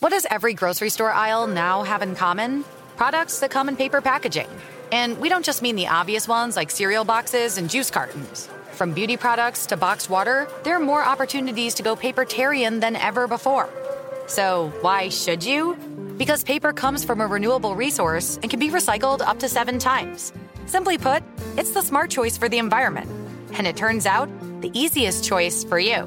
What does every grocery store aisle now have in common? Products that come in paper packaging. And we don't just mean the obvious ones like cereal boxes and juice cartons. From beauty products to boxed water, there are more opportunities to go papertarian than ever before. So, why should you? Because paper comes from a renewable resource and can be recycled up to seven times. Simply put, it's the smart choice for the environment. And it turns out, the easiest choice for you.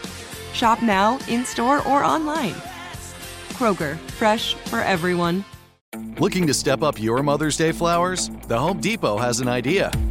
Shop now, in store, or online. Kroger, fresh for everyone. Looking to step up your Mother's Day flowers? The Home Depot has an idea.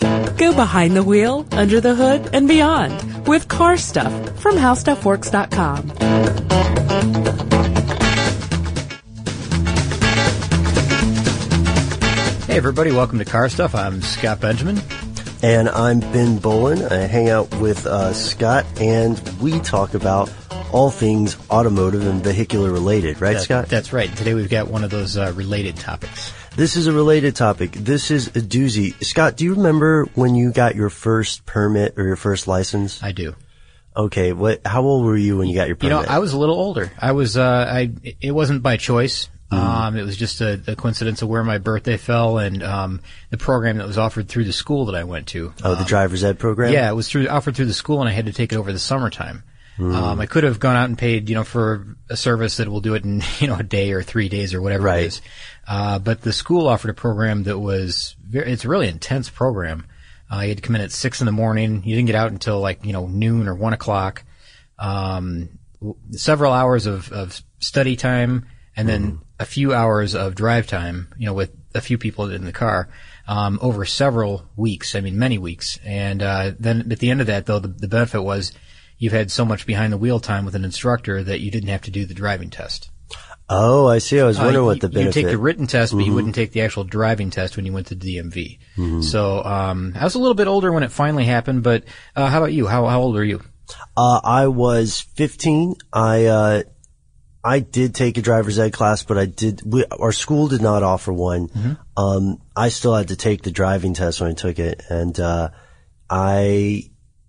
Go behind the wheel, under the hood, and beyond with car stuff from howstuffworks.com. Hey, everybody, welcome to Car Stuff. I'm Scott Benjamin. And I'm Ben Bowlin. I hang out with uh, Scott, and we talk about all things automotive and vehicular related, right, That- Scott? That's right. Today we've got one of those uh, related topics. This is a related topic. This is a doozy. Scott, do you remember when you got your first permit or your first license? I do. Okay, what? How old were you when you got your permit? You know, I was a little older. I was, uh, I, it wasn't by choice. Mm-hmm. Um, it was just a, a coincidence of where my birthday fell and, um, the program that was offered through the school that I went to. oh, the driver's ed program. Yeah, it was through, offered through the school and I had to take it over the summertime. Mm-hmm. Um, I could have gone out and paid, you know, for a service that will do it in, you know, a day or three days or whatever Right. it is. Uh, but the school offered a program that was very, it's a really intense program. Uh, you had to come in at six in the morning. You didn't get out until like, you know, noon or one o'clock. Um, several hours of, of study time and then a few hours of drive time, you know, with a few people in the car, um, over several weeks. I mean, many weeks. And, uh, then at the end of that though, the, the benefit was you've had so much behind the wheel time with an instructor that you didn't have to do the driving test. Oh, I see. I was wondering Uh, what the benefit. You take the written test, but Mm-hmm. you wouldn't take the actual driving test when you went to DMV. So, um, I was a little bit older when it finally happened, but, uh, how about you? How, how old are you? Uh, I was 15. I, uh, I did take a driver's ed class, but I did, we, our school did not offer one. Mm-hmm. Um, I still had to take the driving test when I took it. And, uh, I,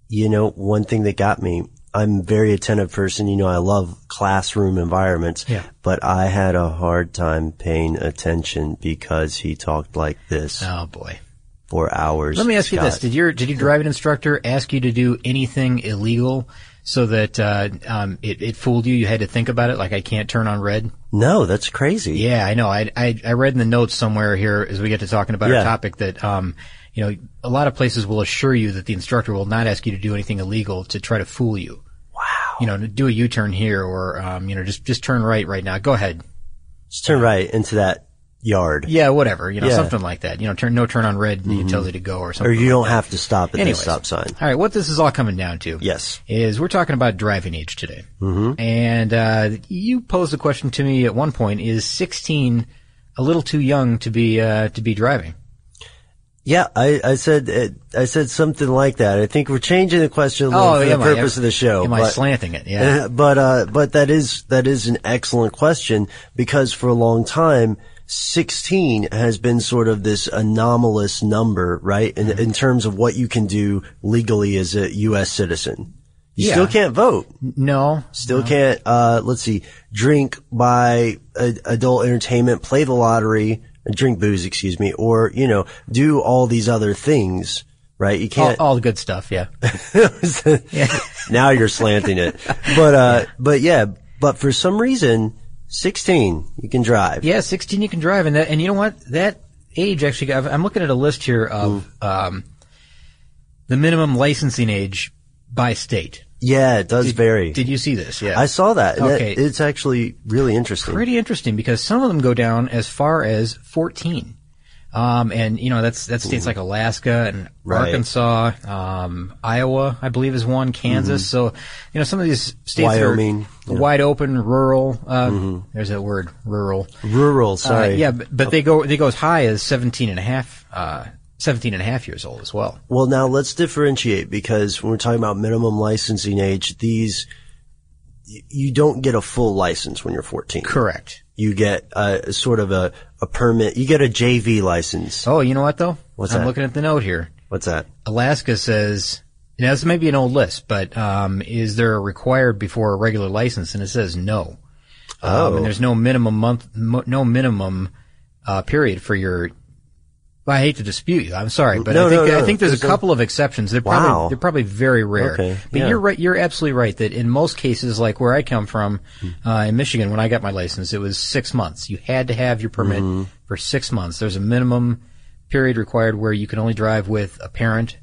you know, one thing that got me, I'm a very attentive person. You know, I love classroom environments, Yeah. but I had a hard time paying attention because he talked like this Oh boy. for hours. Let me ask you this: Did your did your driving instructor ask you to do anything illegal so that uh, um, it, it fooled you? You had to think about it, like I can't turn on red. No, that's crazy. Yeah, I know. I I, I read in the notes somewhere here as we get to talking about Yeah. our topic that um, you know a lot of places will assure you that the instructor will not ask you to do anything illegal to try to fool you. You know, do a U turn here or um, you know just just turn right right now. Go ahead. Just turn right into that yard. Yeah, whatever. You know, Yeah. something like that. You know, turn no turn on red. You tell you to go or something. Or you don't that. have to stop at Anyways. the stop sign. All right, what this is all coming down to Yes. is we're talking about driving age today. Mm-hmm. And uh, you posed a question to me at one point: Is 16 a little too young to be uh, to be driving? Yeah, I, I said it, I said something like that. I think we're changing the question a little for the am I- purpose of the show. Am I slanting it? Yeah. Uh, but uh, but that is that is an excellent question because for a long time, sixteen has been sort of this anomalous number, right? In, Mm-hmm. in terms of what you can do legally as a U.S. citizen. You Yeah. still can't vote. no. Still can't, uh, let's see, drink, buy uh, adult entertainment, play the lottery, uh, drink booze, excuse me, or, you know, do all these other things, right? You can't, all the good stuff. Yeah. now you're slanting it. But, uh, but yeah, but for some reason, 16, you can drive. Yeah. 16 you can drive, and that, and you know what? That age actually, I'm looking at a list here of um, the minimum licensing age by state. Yeah, it does vary. Did you see this? Yeah. I saw that. and that- Okay. it's actually really interesting. Pretty interesting because some of them go down as far as 14. Um, and you know, that's, that's states like Alaska and Right. Arkansas, um, Iowa, I believe is one, Kansas. So, you know, some of these states Mm-hmm. Wyoming, are yeah. Mm-hmm. wide open, rural, uh, there's that word, rural. Rural, Uh, sorry. yeah, but, but they go, they go as high as 17 and a half, uh, 17 and a half years old as well. Well, now let's differentiate because when we're talking about minimum licensing age, these, you don't get a full license when you're 14. Correct. You get a sort of a, a permit. You get a JV license. Oh, you know what though? What's I'm that? looking at the note here. What's that? Alaska says, now this may be an old list, but um, is there a required before a regular license? And it says no. Um, Oh. and there's no minimum month, no minimum uh, period for your. I hate to dispute you. I'm sorry, but No, I think no, no. I think there's, There's a couple of exceptions. They're Wow. probably they're probably very rare. Okay, But yeah. you're right. You're absolutely right that in most cases, like where I come from uh, in Michigan, when I got my license, it was six months. You had to have your permit Mm-hmm. for six months. There's a minimum period required where you can only drive with a parent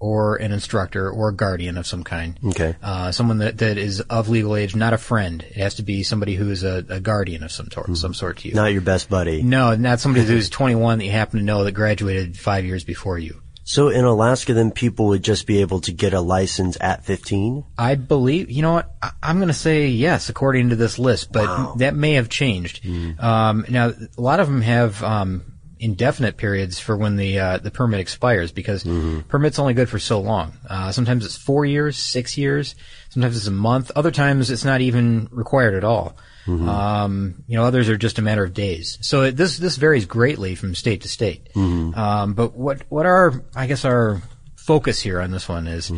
or an instructor or a guardian of some kind. Okay. Uh, someone that, that is of legal age, not a friend. It has to be somebody who is a, a guardian of some sort, some sort to you. Not your best buddy. No, not somebody who's 21 that you happen to know that graduated five years before you. So in Alaska, then people would just be able to get a license at 15? I believe, you know what, I, I'm going to say yes, according to this list, but that may have changed. Um, now, a lot of them have, um, indefinite periods for when the, uh, the permit expires because permit's only good for so long. Uh, sometimes it's four years, six years, sometimes it's a month, other times it's not even required at all. Um, you know, others are just a matter of days. So it, this, this varies greatly from state to state. Um, but what, what our, I guess our focus here on this one is,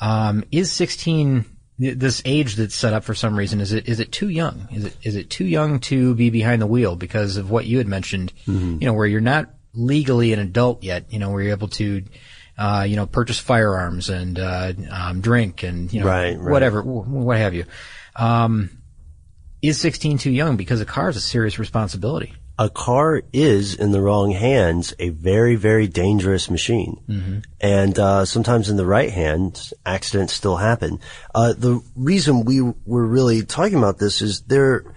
um, is 16 th- this age that's set up for some reason is it is it too young? Is it is it too young to be behind the wheel because of what you had mentioned? You know where you're not legally an adult yet you know where you're able to uh, you know purchase firearms and uh, um, drink and you know Right, right. whatever wh- what have you. Um, is 16 too young because a car is a serious responsibility a car is in the wrong hands a very very dangerous machine mm-hmm. and uh, sometimes in the right hands accidents still happen uh, the reason we were really talking about this is there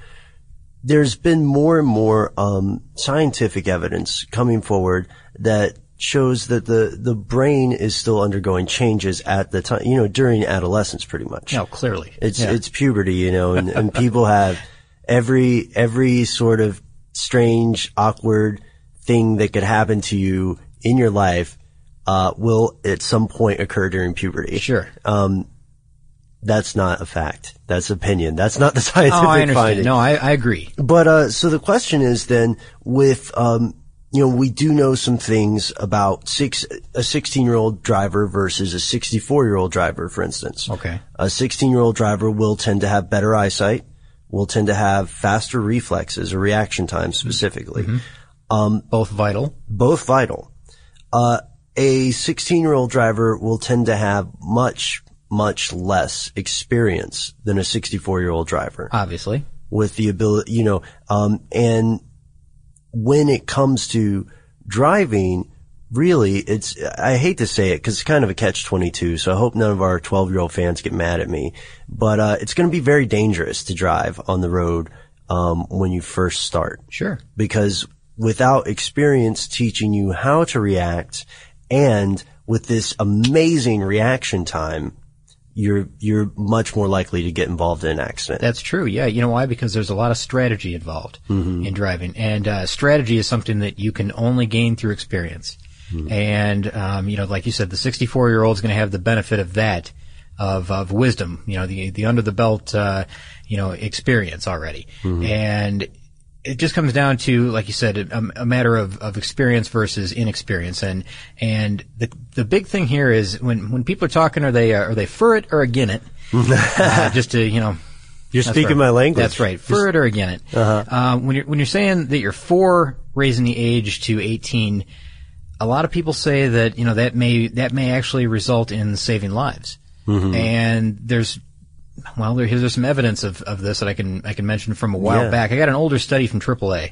there's been more and more um, scientific evidence coming forward that shows that the the brain is still undergoing changes at the time you know during adolescence pretty much no clearly it's Yeah. it's puberty, you know, and, and people have every every sort of strange, awkward thing that could happen to you in your life uh, will at some point occur during puberty. sure That's not a fact. That's opinion. That's not the scientific oh I understand finding. no I, I agree But uh, so the question is then with um, you know we do know some things about six a 16 year old driver versus a 64 year old driver, for instance. Okay. A 16 year old driver will tend to have better eyesight, will tend to have faster reflexes or reaction times specifically, both vital? Both vital. Uh, a 16 year old driver will tend to have much much less experience than a 64 year old driver. Obviously. With the ability, you know, um, and when it comes to driving, really, it's, I hate to say it because it's kind of a catch 22. So I hope none of our 12 year old fans get mad at me, but, uh, it's going to be very dangerous to drive on the road, um, when you first start sure because without experience teaching you how to react and with this amazing reaction time, you're, you're much more likely to get involved in an accident. That's true. Yeah. You know why? Because there's a lot of strategy involved in driving, and uh, strategy is something that you can only gain through experience. And um, you know, like you said, the 64 year old is going to have the benefit of that, of of wisdom. You know, the the under the belt, uh, you know, experience already, and. It just comes down to, like you said, a, a matter of, of experience versus inexperience, and and the the big thing here is when when people are talking, are they uh, are they for it or against it? uh, just to you know, You're that's speaking right. my language. That's right. For it or against it. Uh, when you're when you're saying that you're for raising the age to 18, a lot of people say that you know that may that may actually result in saving lives. And there's well, there, there's some evidence of, of this that I can I can mention from a while Yeah. back. I got an older study from AAA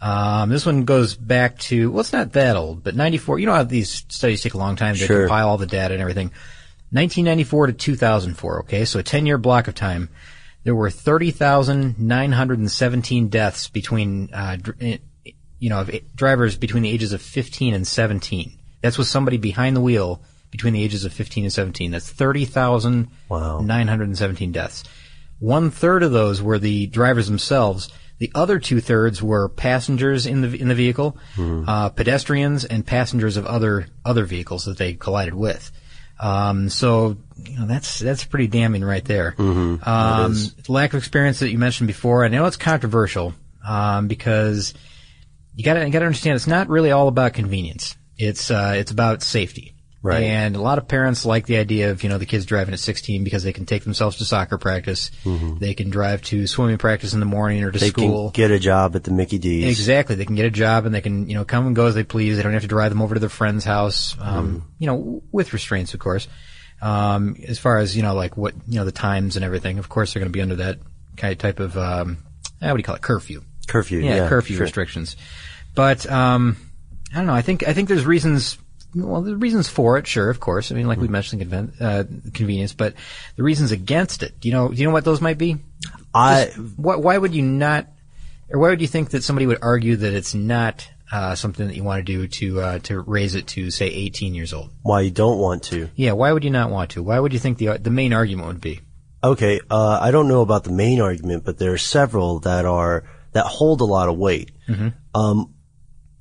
Um, this one goes back to well, it's not that old, but 94. You know how these studies take a long time to Sure. compile all the data and everything. 1994 to 2004. Okay, so a 10 year block of time. There were 30,917 deaths between, uh, you know, of drivers between the ages of 15 and 17. That's with somebody behind the wheel between the ages of 15 and 17. That's 30,917 deaths. One third of those were the drivers themselves. The other two thirds were passengers in the in the vehicle, uh, pedestrians, and passengers of other other vehicles that they collided with. Um, so you know that's that's pretty damning right there. Um, lack of experience that you mentioned before. I know it's controversial um, because you got to you got to understand it's not really all about convenience. It's uh, it's about safety. Right. And a lot of parents like the idea of you know the kids driving at 16 because they can take themselves to soccer practice, they can drive to swimming practice in the morning or to They school. can get a job at the Mickey D's. Exactly. They can get a job and they can, you know, come and go as they please. They don't have to drive them over to their friend's house, um, you know, with restraints, of course. Um, as far as, you know, like what, you know, the times and everything, of course, they're going to be under that kind of type of, um, uh, what do you call it? Curfew. Curfew. Yeah, Yeah, curfew sure. restrictions. But, um, I don't know. I think, I think there's reasons, well, there's reasons for it, sure, of course. I mean, like we mentioned, conven- uh, convenience, but the reasons against it, do you know, do you know what those might be? I Why, why would you not, or why would you think that somebody would argue that it's not uh, something that you want to do to uh, to raise it to say 18 years old? why you don't want to. Yeah, why would you not want to? Why would you think the the main argument would be? Okay, uh, I don't know about the main argument, but there are several that are that hold a lot of weight. Um,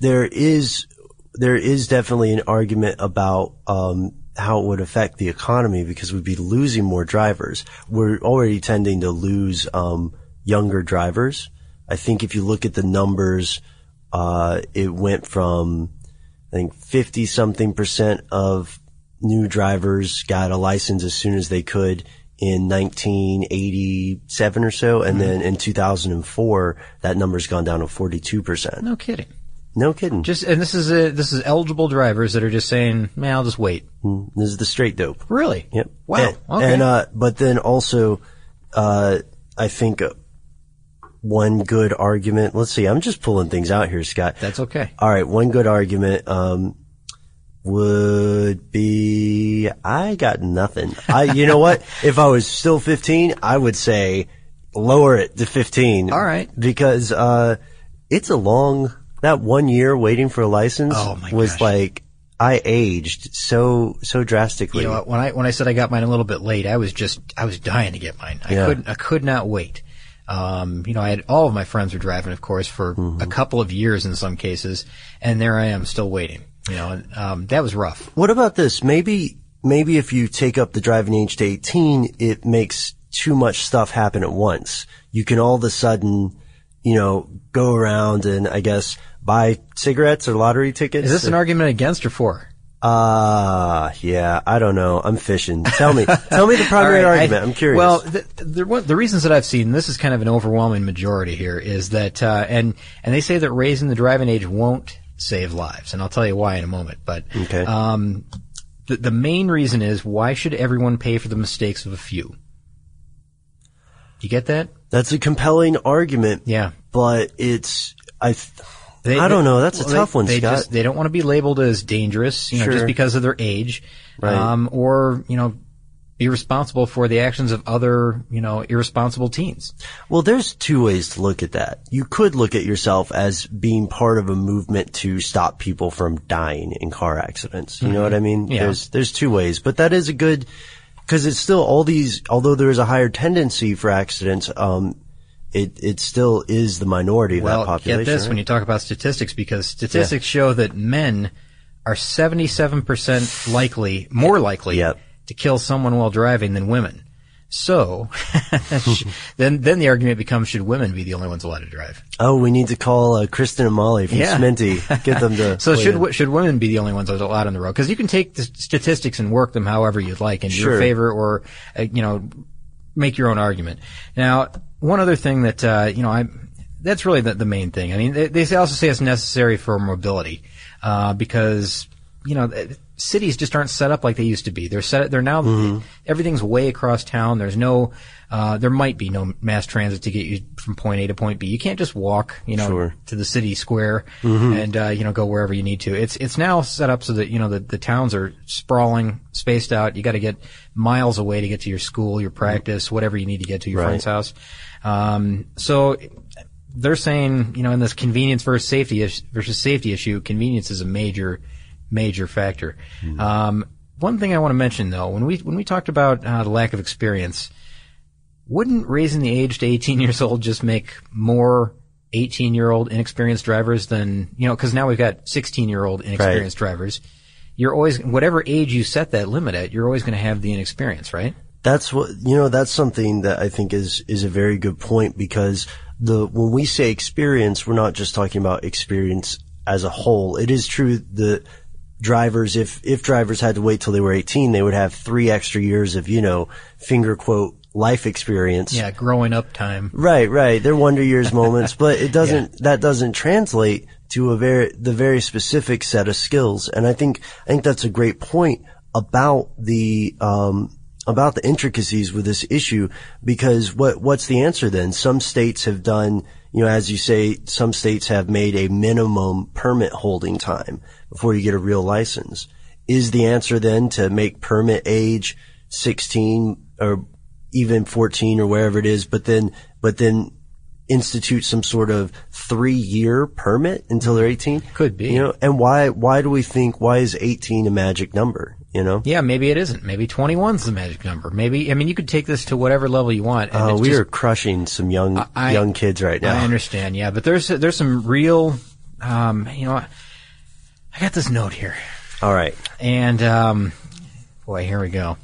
there is there is definitely an argument about um, how it would affect the economy because we'd be losing more drivers. We're already tending to lose um, younger drivers. I think if you look at the numbers, uh, it went from I think 50 something percent of new drivers got a license as soon as they could in 1987 or so. And then in 2004, that number's gone down to 42%. No kidding. No kidding. Just and this is a, this is eligible drivers that are just saying, man, I'll just wait. this is the straight dope. Really? Yep. Wow. And, okay. and, uh, but then also, uh, I think uh, one good argument, let's see, I'm just pulling things out here, Scott. That's okay. All right, one good argument um, would be I got nothing. I, you know what? If I was still 15, I would say lower it to 15. All right. because uh, it's a long. That one year waiting for a license Oh, was gosh. like I aged so so drastically. You know, when I when I said I got mine a little bit late, I was just I was dying to get mine. I Yeah. couldn't I could not wait. Um, you know, I had all of my friends were driving, of course, for Mm-hmm. a couple of years in some cases, and there I am still waiting. You know, and, um, that was rough. What about this? Maybe maybe if you take up the driving age to 18, it makes too much stuff happen at once. You can all of a sudden, you know, go around and I guess buy cigarettes or lottery tickets. Is this an argument against or for? Ah, yeah. I don't know. I'm fishing. Tell me. tell me the primary right, argument. I, am curious. Well, the, the, the reasons that I've seen this is kind of an overwhelming majority here is that, uh, and and they say that raising the driving age won't save lives, and I'll tell you why in a moment. But Okay. um, the the main reason is why should everyone pay for the mistakes of a few? You get that? that's a compelling argument. Yeah. But it's I. th- They- I don't know. That's well, a tough they, one, they Scott. Just, they don't want to be labeled as dangerous, you know, just because of their age, Right. um, or you know, be responsible for the actions of other, you know, irresponsible teens. Well, there's two ways to look at that. You could look at yourself as being part of a movement to stop people from dying in car accidents. You know what I mean? Mm-hmm. Yeah. There's there's two ways, but that is a good because it's still all these. Although there is a higher tendency for accidents, um, it it still is the minority of Well, that population. get this right? when you talk about statistics, because statistics show that men are 77% likely, more likely, Yep. To kill someone while driving than women. So, then then the argument becomes: Should women be the only ones allowed to drive? oh, we need to call uh, Kristen and Molly from Yeah. Sminty. Get them to. So should in. should women be the only ones allowed on the road? Because you can take the statistics and work them however you'd like in your favor, or uh, you know, make your own argument. Now, one other thing that uh, you know, I that's really the, the main thing. I mean, they, they also say it's necessary for mobility uh, because you know, cities just aren't set up like they used to be. They're set. They're now Mm-hmm. everything's way across town. There's no, uh, there might be no mass transit to get you from point A to point B. You can't just walk, you know, Sure. to the city square Mm-hmm. and uh, you know go wherever you need to. It's it's now set up so that you know the the towns are sprawling, spaced out. You got to get miles away to get to your school, your practice, whatever you need to get to your Right. friend's house. Um, so they're saying, you know, in this convenience versus safety is- versus safety issue, convenience is a major, major factor. Um, one thing I want to mention though, when we when we talked about uh, the lack of experience, wouldn't raising the age to 18 years old just make more 18 year old inexperienced drivers than you know? Because now we've got 16 year old inexperienced drivers. You're always whatever age you set that limit at, you're always going to have the inexperience, right? That's what you know. That's something that I think is is a very good point because the when we say experience, we're not just talking about experience as a whole. It is true the drivers, if if drivers had to wait till they were 18, they would have three extra years of you know finger quote life experience. Yeah, growing up time. Right, right. They're wonder years moments, but it doesn't, that doesn't translate to a very, the very specific set of skills. And I think, I think that's a great point about the, um, about the intricacies with this issue because what, what's the answer then? Some states have done, you know, as you say, some states have made a minimum permit holding time before you get a real license. Is the answer then to make permit age 16 or even 14 or wherever it is, but then, but then institute some sort of three year permit until they're 18? Could be. You know, and why, why do we think, why is 18 a magic number? You know? Yeah, maybe it isn't. Maybe 21's the magic number. Maybe, I mean, you could take this to whatever level you want. Oh, we just- are crushing some young, I- young kids right now. I understand, yeah, but there's there's some real, um, you know, I got this note here, All right. and um, boy, here we go.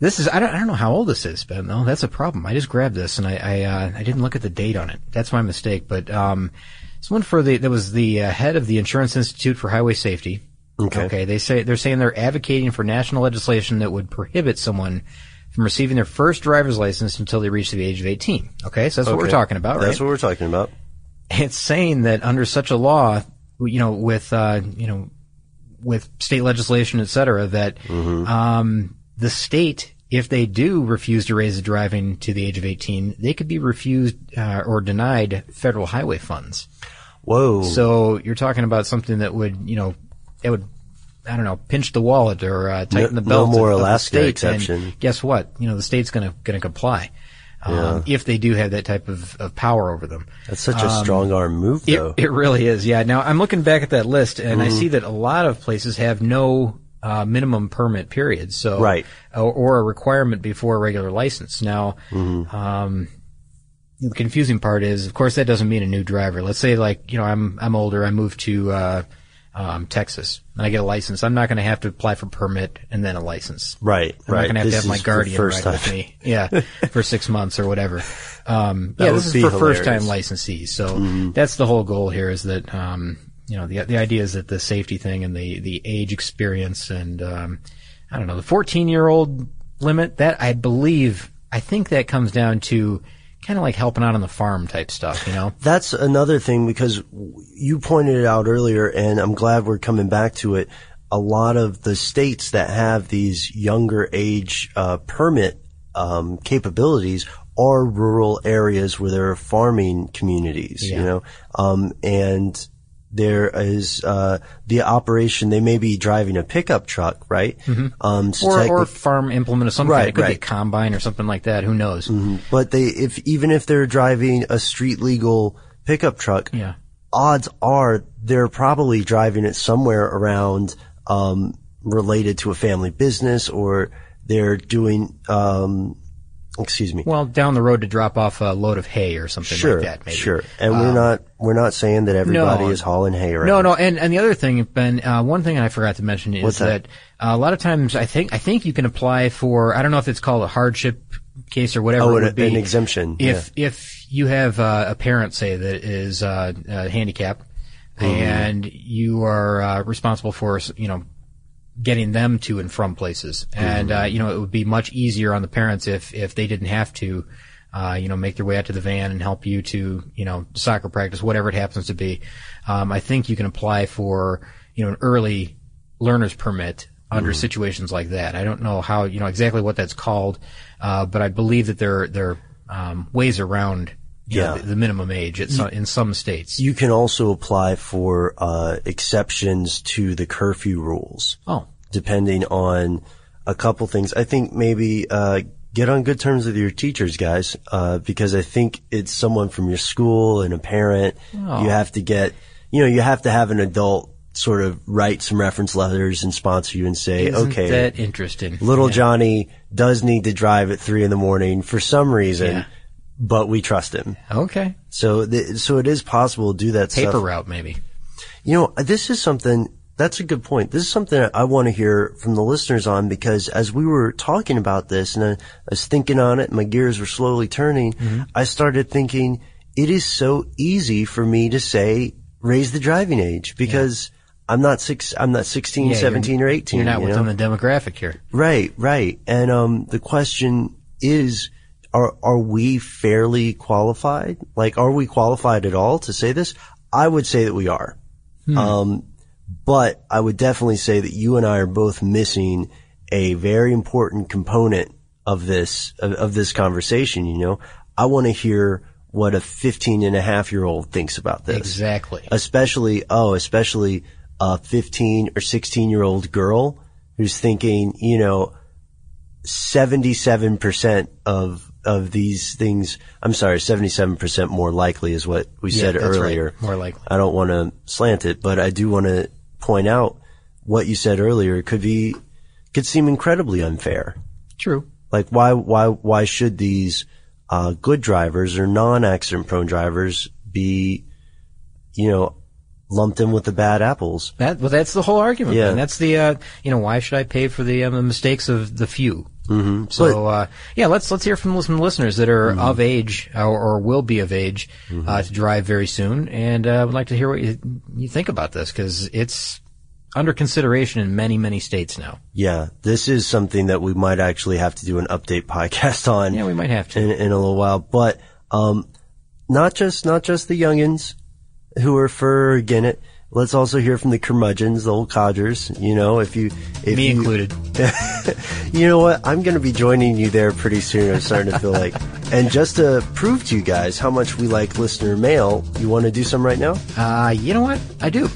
This is I don't I don't know how old this is, but Though that's a problem. I just grabbed this and I I, uh, I didn't look at the date on it. That's my mistake. But um, it's one for the that was the uh, head of the Insurance Institute for Highway Safety. Okay. Okay. They say they're saying they're advocating for national legislation that would prohibit someone from receiving their first driver's license until they reach the age of 18. Okay, so that's what we're talking about, right? That's what we're talking about. it's saying that under such a law, you know, with uh, you know, with state legislation, et cetera, that um, the state, if they do refuse to raise the driving to the age of 18, they could be refused uh, or denied federal highway funds. Whoa. So you're talking about something that would, you know, it would. I don't know, pinch the wallet or uh, tighten No- the belt. no more of, of the Alaska state, exception. And guess what? You know, the state's going to going to comply um, if they do have that type of, of power over them. That's such a strong arm move It, though. it really is, yeah. Now I'm looking back at that list, and Mm-hmm. I see that a lot of places have no uh, minimum permit period, so Right. or, or a requirement before a regular license. Now, Mm-hmm. um, the confusing part is, of course, that doesn't mean a new driver. Let's say, like, you know, I'm I'm older, I moved to uh, um, Texas, and I get a license. I'm not going to have to apply for permit and then a license. right, I'm right. not going to have This to have my guardian ride time. with me. Yeah, for six months or whatever. Um, yeah, this is for first time licensees. So that's the whole goal here is that, um, you know, the, the idea is that the safety thing and the, the age experience and, um, I don't know, the 14 year old limit, that I believe, I think that comes down to kind of like helping out on the farm type stuff, you know? That's another thing because you pointed it out earlier, and I'm glad we're coming back to it. A lot of the states that have these younger age uh, permit um, capabilities are rural areas where there are farming communities, you know, um, and there is uh, the operation. They may be driving a pickup truck, right? Um, so Or, or farm implement of some kind. Right, It could be a combine or something like that. Who knows? but they, if even if they're driving a street legal pickup truck, Yeah. odds are they're probably driving it somewhere around um, related to a family business or they're doing um, excuse me Well, down the road to drop off a load of hay or something sure like that, maybe. sure and we're not we're not saying that everybody No. is hauling hay around No, no, and, and the other thing, Ben, uh, one thing I forgot to mention is What's that? that, uh, a lot of times I think I think you can apply for I don't know if it's called a hardship case or whatever Oh, it an- would be an exemption, If if you have uh, a parent say that is uh, uh, handicapped Mm-hmm. and you are uh, responsible for you know getting them to and from places, and Mm-hmm. uh, you know it would be much easier on the parents if if they didn't have to. Uh, you know, make their way out to the van and help you to, you know, soccer practice, whatever it happens to be. Um, I think you can apply for, you know, an early learner's permit under situations like that. I don't know how you know exactly what that's called, uh, but I believe that there there are um, ways around know, Yeah. the, the minimum age at some, in some states. You can also apply for uh, exceptions to the curfew rules. oh, depending on a couple things. I think maybe uh, get on good terms with your teachers, guys, uh, because I think it's someone from your school and a parent. You have to get, you know, you have to have an adult sort of write some reference letters and sponsor you and say, isn't okay, that interesting? little Yeah. Johnny does need to drive at three in the morning for some reason, Yeah. But we trust him. Okay, So, th- so it is possible to do that paper stuff. route maybe. You know, this is something, that's a good point. This is something I want to hear from the listeners on because as we were talking about this and I, I was thinking on it, my gears were slowly turning, Mm-hmm. I started thinking it is so easy for me to say raise the driving age because I'm not six, I'm not 16, Yeah, 17 or 18. You're not you within know? the demographic here. Right, right. And um, the question is, are are we fairly qualified? Like, are we qualified at all to say this? I would say that we are. Um, but I would definitely say that you and I are both missing a very important component of this of, of this conversation. You know, I want to hear what a 15 and a half year old thinks about this Exactly. especially oh especially a 15 or 16 year old girl who's thinking you know 77% of of these things I'm sorry 77% more likely is what we Yeah, said that's right. earlier More likely. I don't want to slant it but I do want to point out what you said earlier could be could seem incredibly unfair True. like why why why should these uh, good drivers or non-accident prone drivers be you know lumped in with the bad apples That well, that's the whole argument. Yeah. man. That's the uh, you know why should I pay for the, um, the mistakes of the few? Mm-hmm. So uh, yeah, let's let's hear from some listeners that are Mm-hmm. of age or, or will be of age uh, to drive very soon, and uh, would like to hear what you, you think about this because it's under consideration in many many states now. yeah this is something that we might actually have to do an update podcast on Yeah, we might have to. in, in a little while but um not just not just the youngins who are for or against it let's also hear from the curmudgeons the old codgers you know if you if Me you, included. You know what? I'm going to be joining you there pretty soon. I'm starting to feel like. And just to prove to you guys how much we like listener mail, you want to do some right now? Uh, you know what? I do.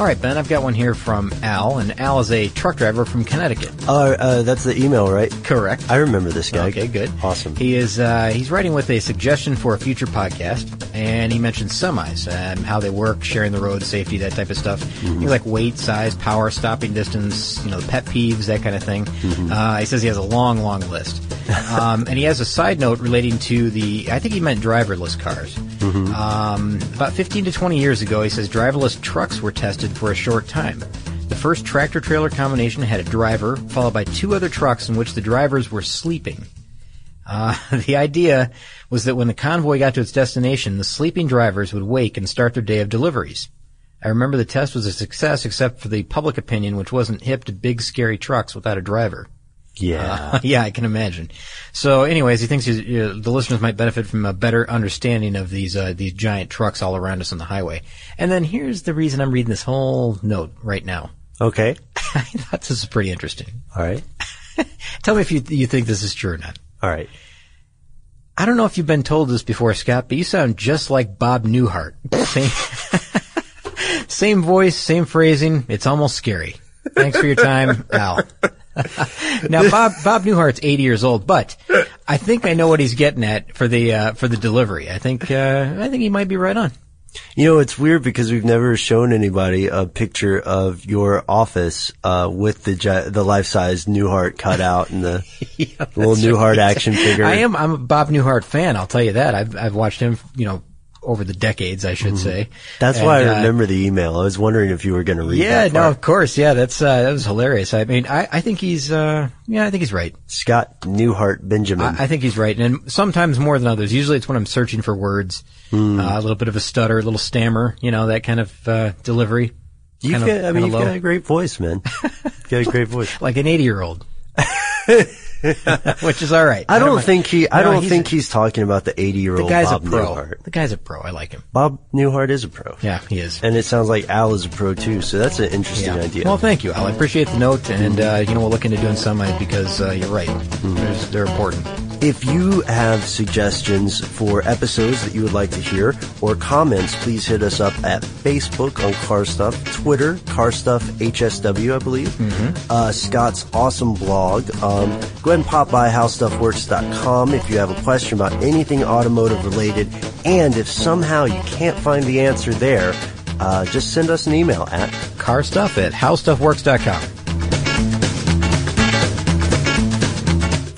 All right, Ben, I've got one here from Al, and Al is a truck driver from Connecticut. Uh, uh, that's the email, right? Correct. I remember this guy. Okay, good. Awesome. He is uh, he's writing with a suggestion for a future podcast, and he mentioned semis and how they work, sharing the road, safety, that type of stuff. Mm-hmm. Things like weight, size, power, stopping distance, you know, pet peeves, that kind of thing. Mm-hmm. Uh, he says he has a long, long list, um, and he has a side note relating to the. I think he meant driverless cars. Mm-hmm. Um, about 15 to 20 years ago, he says driverless trucks were tested for a short time. The first tractor trailer combination had a driver, followed by two other trucks in which the drivers were sleeping. Uh, the idea was that when the convoy got to its destination, the sleeping drivers would wake and start their day of deliveries. I remember the test was a success except for the public opinion, which wasn't hip to big scary trucks without a driver. Yeah. yeah, I can imagine. So, anyways, he thinks he's, uh, the listeners might benefit from a better understanding of these uh, these giant trucks all around us on the highway. And then here's the reason I'm reading this whole note right now. okay. I thought this is pretty interesting. All right. Tell me if you you think this is true or not. All right. I don't know if you've been told this before, Scott, but you sound just like Bob Newhart. Same, same voice, same phrasing. It's almost scary. Thanks for your time, Al. now, Bob Bob Newhart's 80 years old, but I think I know what he's getting at for the uh, for the delivery. I think uh, I think he might be right on. You know, it's weird because we've never shown anybody a picture of your office uh, with the gi- the life size Newhart cut out and the little Newhart action figure. I am I'm a Bob Newhart fan. I'll tell you that. I've I've watched him, you know, over the decades, I should say. That's why And, I uh, remember the email. I was wondering if you were going to read Yeah, no, of course. Yeah, that's uh, that was hilarious. I mean, I, I think he's uh, yeah, I think he's right. Scott Newhart Benjamin. I, I think he's right, and sometimes more than others. Usually, it's when I'm searching for words, uh, a little bit of a stutter, a little stammer, you know, that kind of uh, delivery. You've kind of- I mean, you've low. got a great voice, man. you've got a great voice. Like an 80 year old. which is all right. I don't mind. think he. I No, don't he's think a- he's talking about the 80 year old. the guy's Bob a pro. Newhart. The guy's a pro. I like him. Bob Newhart is a pro. Yeah, he is. And it sounds like Al is a pro too, so that's an interesting Yeah. idea. Well, thank you, Al. I appreciate the note, and uh, you know we'll look into doing some because uh, you're right. Mm-hmm. They're important. If you have suggestions for episodes that you would like to hear or comments, please hit us up at Facebook on Car Stuff, Twitter, Car Stuff HSW, I believe, Mm-hmm. uh, Scott's awesome blog. Um, go ahead and pop by howstuffworks.com if you have a question about anything automotive related. And if somehow you can't find the answer there, uh, just send us an email at Car stuff at howstuffworks.com.